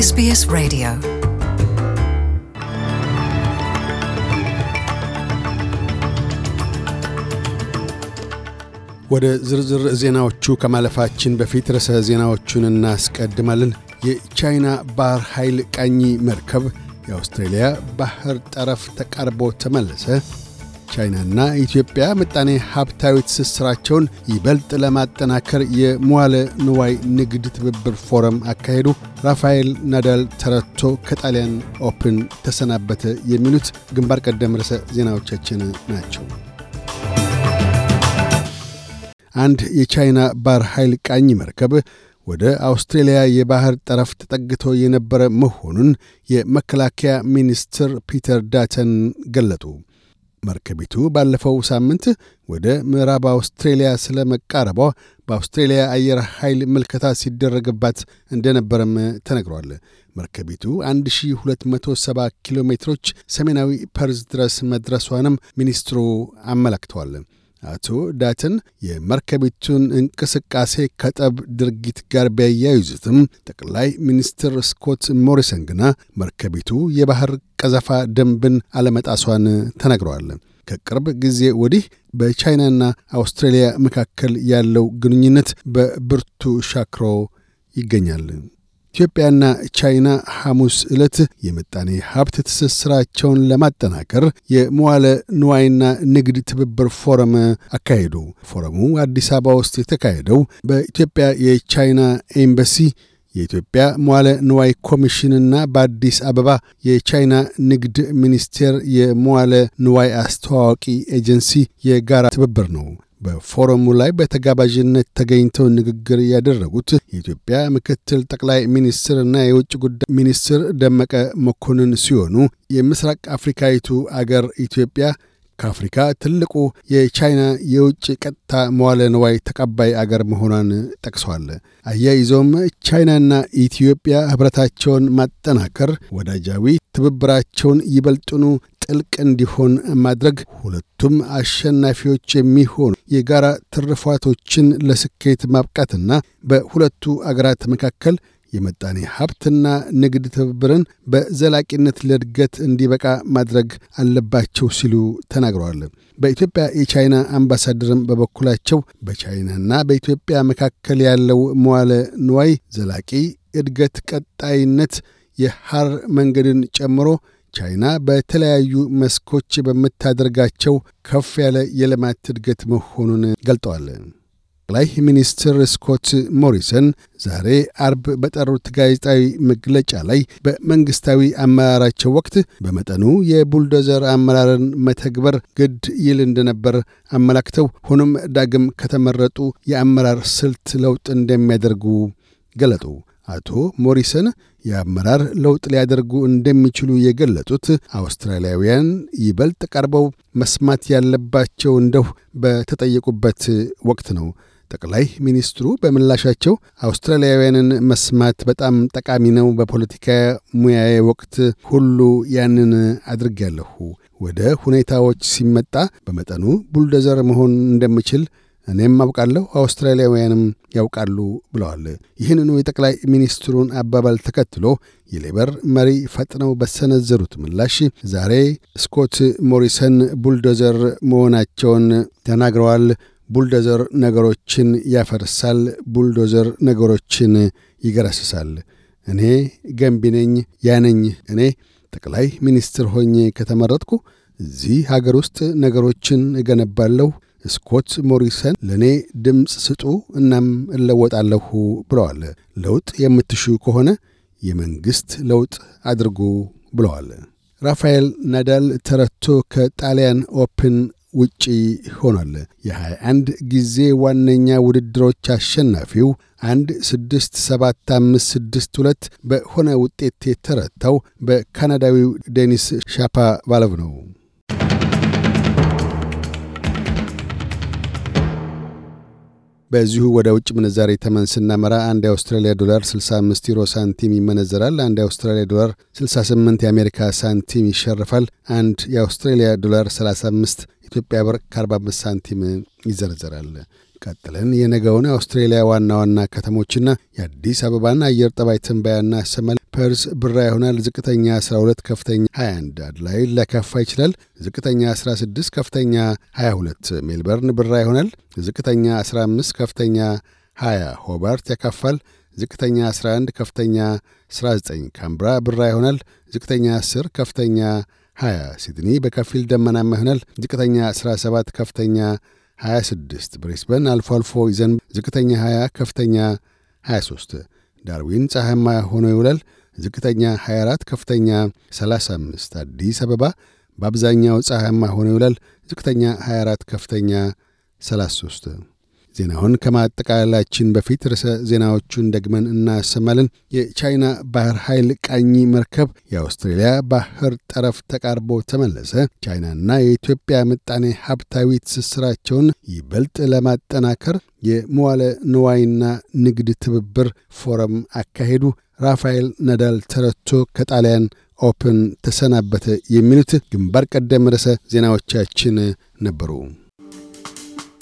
SBS Radio. ወደ ዝርዝር ዜናዎቹ ከማለፋችን በፊት ርዕሰ ዜናዎቹን እናስቀድማለን። የቻይና ባህር ኃይል ቃኝ መርከብ የአውስትሬልያ ባህር ጠረፍ ተቃርቦ ተመለሰ። ቻይናና ኢትዮጵያ ምጣኔ ሀብታዊ ትስስራቸውን ይበልጥ ለማጠናከር የመዋለ ንዋይ ንግድ ትብብር ፎረም አካሄዱ። ራፋኤል ናዳል ተረቶ ከጣሊያን Open ተሰናበተ። የሚሉት ግንባር ቀደም ርዕሰ ዜናዎቻችን ናቸው። አንድ የቻይና ባህር ኃይል ቃኝ መርከብ ወደ አውስትሬልያ የባህር ጠረፍ ተጠግቶ የነበረ መሆኑን የመከላከያ ሚኒስትር ፒተር ዳተን ገለጡ። መርከቢቱ ባለፈው ሳምንት ወደ ምዕራብ አውስትሬልያ ስለ መቃረቧ በአውስትሬልያ አየር ኃይል ምልከታ ሲደረግባት እንደነበረም ተነግሯል። መርከቢቱ 1270 ኪሎ ሜትሮች ሰሜናዊ ፐርዝ ድረስ መድረሷንም ሚኒስትሩ አመላክተዋል። አቶ ዳተን የመርከቢቱን እንቅስቃሴ ከጠብ ድርጊት ጋር ቢያያይዙትም ጠቅላይ ሚኒስትር ስኮት ሞሪሰን ግና መርከቢቱ የባህር ቀዘፋ ደንብን አለመጣሷን ተናግረዋል። ከቅርብ ጊዜ ወዲህ በቻይናና አውስትራሊያ መካከል ያለው ግንኙነት በብርቱ ሻክሮ ይገኛል። ኢትዮጵያና ቻይና ሐሙስ ዕለት የምጣኔ ሀብት ትስስራቸውን ለማጠናከር የመዋለ ንዋይና ንግድ ትብብር ፎረም አካሄዱ። ፎረሙ አዲስ አበባ ውስጥ የተካሄደው በኢትዮጵያ የቻይና ኤምባሲ የኢትዮጵያ መዋለ ንዋይ ኮሚሽንና በአዲስ አበባ የቻይና ንግድ ሚኒስቴር የመዋለ ንዋይ አስተዋዋቂ ኤጀንሲ የጋራ ትብብር ነው። በፎረሙ ላይ በተጋባዥነት ተገኝተው ንግግር ያደረጉት የኢትዮጵያ ምክትል ጠቅላይ ሚኒስትርና የውጭ ጉዳይ ሚኒስትር ደመቀ መኮንን ሲሆኑ የምስራቅ አፍሪካዊቱ አገር ኢትዮጵያ ከአፍሪካ ትልቁ የቻይና የውጭ ቀጥታ መዋለ ንዋይ ተቀባይ አገር መሆኗን ጠቅሰዋል። አያይዘውም ቻይናና ኢትዮጵያ ኅብረታቸውን ማጠናከር፣ ወዳጃዊ ትብብራቸውን ይበልጥኑ ጥልቅ እንዲሆን ማድረግ ሁለቱም አሸናፊዎች የሚሆኑ የጋራ ትርፋቶችን ለስኬት ማብቃትና በሁለቱ አገራት መካከል የመጣኔ ሀብትና ንግድ ትብብርን በዘላቂነት ለእድገት እንዲበቃ ማድረግ አለባቸው ሲሉ ተናግረዋል። በኢትዮጵያ የቻይና አምባሳደርም በበኩላቸው በቻይናና በኢትዮጵያ መካከል ያለው መዋለ ንዋይ ዘላቂ እድገት ቀጣይነት የሐር መንገድን ጨምሮ ቻይና በተለያዩ መስኮች በምታደርጋቸው ከፍ ያለ የልማት እድገት መሆኑን ገልጠዋል። ጠቅላይ ሚኒስትር ስኮት ሞሪሰን ዛሬ አርብ በጠሩት ጋዜጣዊ መግለጫ ላይ በመንግሥታዊ አመራራቸው ወቅት በመጠኑ የቡልዶዘር አመራርን መተግበር ግድ ይል እንደነበር አመላክተው ሆኖም ዳግም ከተመረጡ የአመራር ስልት ለውጥ እንደሚያደርጉ ገለጡ። አቶ ሞሪሰን የአመራር ለውጥ ሊያደርጉ እንደሚችሉ የገለጡት አውስትራሊያውያን ይበልጥ ቀርበው መስማት ያለባቸው እንደሁ በተጠየቁበት ወቅት ነው። ጠቅላይ ሚኒስትሩ በምላሻቸው አውስትራሊያውያንን መስማት በጣም ጠቃሚ ነው። በፖለቲካ ሙያዬ ወቅት ሁሉ ያንን አድርጌያለሁ። ወደ ሁኔታዎች ሲመጣ በመጠኑ ቡልዶዘር መሆን እንደምችል እኔም አውቃለሁ፣ አውስትራሊያውያንም ያውቃሉ ብለዋል። ይህንኑ የጠቅላይ ሚኒስትሩን አባባል ተከትሎ የሌበር መሪ ፈጥነው በሰነዘሩት ምላሽ ዛሬ ስኮት ሞሪሰን ቡልዶዘር መሆናቸውን ተናግረዋል። ቡልዶዘር ነገሮችን ያፈርሳል፣ ቡልዶዘር ነገሮችን ይገረስሳል። እኔ ገንቢ ነኝ፣ ያ ነኝ እኔ ጠቅላይ ሚኒስትር ሆኜ ከተመረጥኩ እዚህ ሀገር ውስጥ ነገሮችን እገነባለሁ ስኮት ሞሪሰን ለእኔ ድምፅ ስጡ እናም እለወጣለሁ ብለዋል። ለውጥ የምትሹ ከሆነ የመንግሥት ለውጥ አድርጉ ብለዋል። ራፋኤል ናዳል ተረቶ ከጣሊያን Open ውጪ ሆኗል። የ21 ጊዜ ዋነኛ ውድድሮች አሸናፊው አንድ ስድስት ሰባት አምስት ስድስት ሁለት በሆነ ውጤት የተረታው በካናዳዊው ዴኒስ ሻፖቫሎቭ ነው። በዚሁ ወደ ውጭ ምንዛሬ ተመን ስናመራ አንድ የአውስትራሊያ ዶላር 65 ዩሮ ሳንቲም ይመነዘራል። አንድ የአውስትራሊያ ዶላር 68 የአሜሪካ ሳንቲም ይሸርፋል። አንድ የአውስትራሊያ ዶላር 35 ኢትዮጵያ ብር ከ45 ሳንቲም ይዘረዘራል። ቀጥለን የነገውን የአውስትሬሊያ ዋና ዋና ከተሞችና የአዲስ አበባን አየር ጠባይ ትንበያ እናሰማለን። ፐርዝ ብራ ይሆናል። ዝቅተኛ 12፣ ከፍተኛ 21። አድላይድ ሊያካፋ ይችላል። ዝቅተኛ 16፣ ከፍተኛ 22። ሜልበርን ብራ ይሆናል። ዝቅተኛ 15፣ ከፍተኛ 20። ሆባርት ያካፋል። ዝቅተኛ 11፣ ከፍተኛ 19። ካምብራ ብራ ይሆናል። ዝቅተኛ 10፣ ከፍተኛ 20። ሲድኒ በከፊል ደመናማ ይሆናል። ዝቅተኛ 17፣ ከፍተኛ 26 ብሬስበን አልፎ አልፎ ይዘን ዝቅተኛ 20 ከፍተኛ 23 ዳርዊን ፀሐያማ ሆኖ ይውላል። ዝቅተኛ 24 ከፍተኛ 35 አዲስ አበባ በአብዛኛው ፀሐያማ ሆኖ ይውላል። ዝቅተኛ 24 ከፍተኛ 33 ዜናውን ከማጠቃላላችን በፊት ርዕሰ ዜናዎቹን ደግመን እናሰማለን። የቻይና ባህር ኃይል ቃኝ መርከብ የአውስትሬልያ ባህር ጠረፍ ተቃርቦ ተመለሰ። ቻይናና ኢትዮጵያ ምጣኔ ሀብታዊ ትስስራቸውን ይበልጥ ለማጠናከር የመዋለ ንዋይና ንግድ ትብብር ፎረም አካሄዱ። ራፋኤል ናዳል ተረቶ ከጣሊያን Open ተሰናበተ። የሚሉት ግንባር ቀደም ርዕሰ ዜናዎቻችን ነበሩ።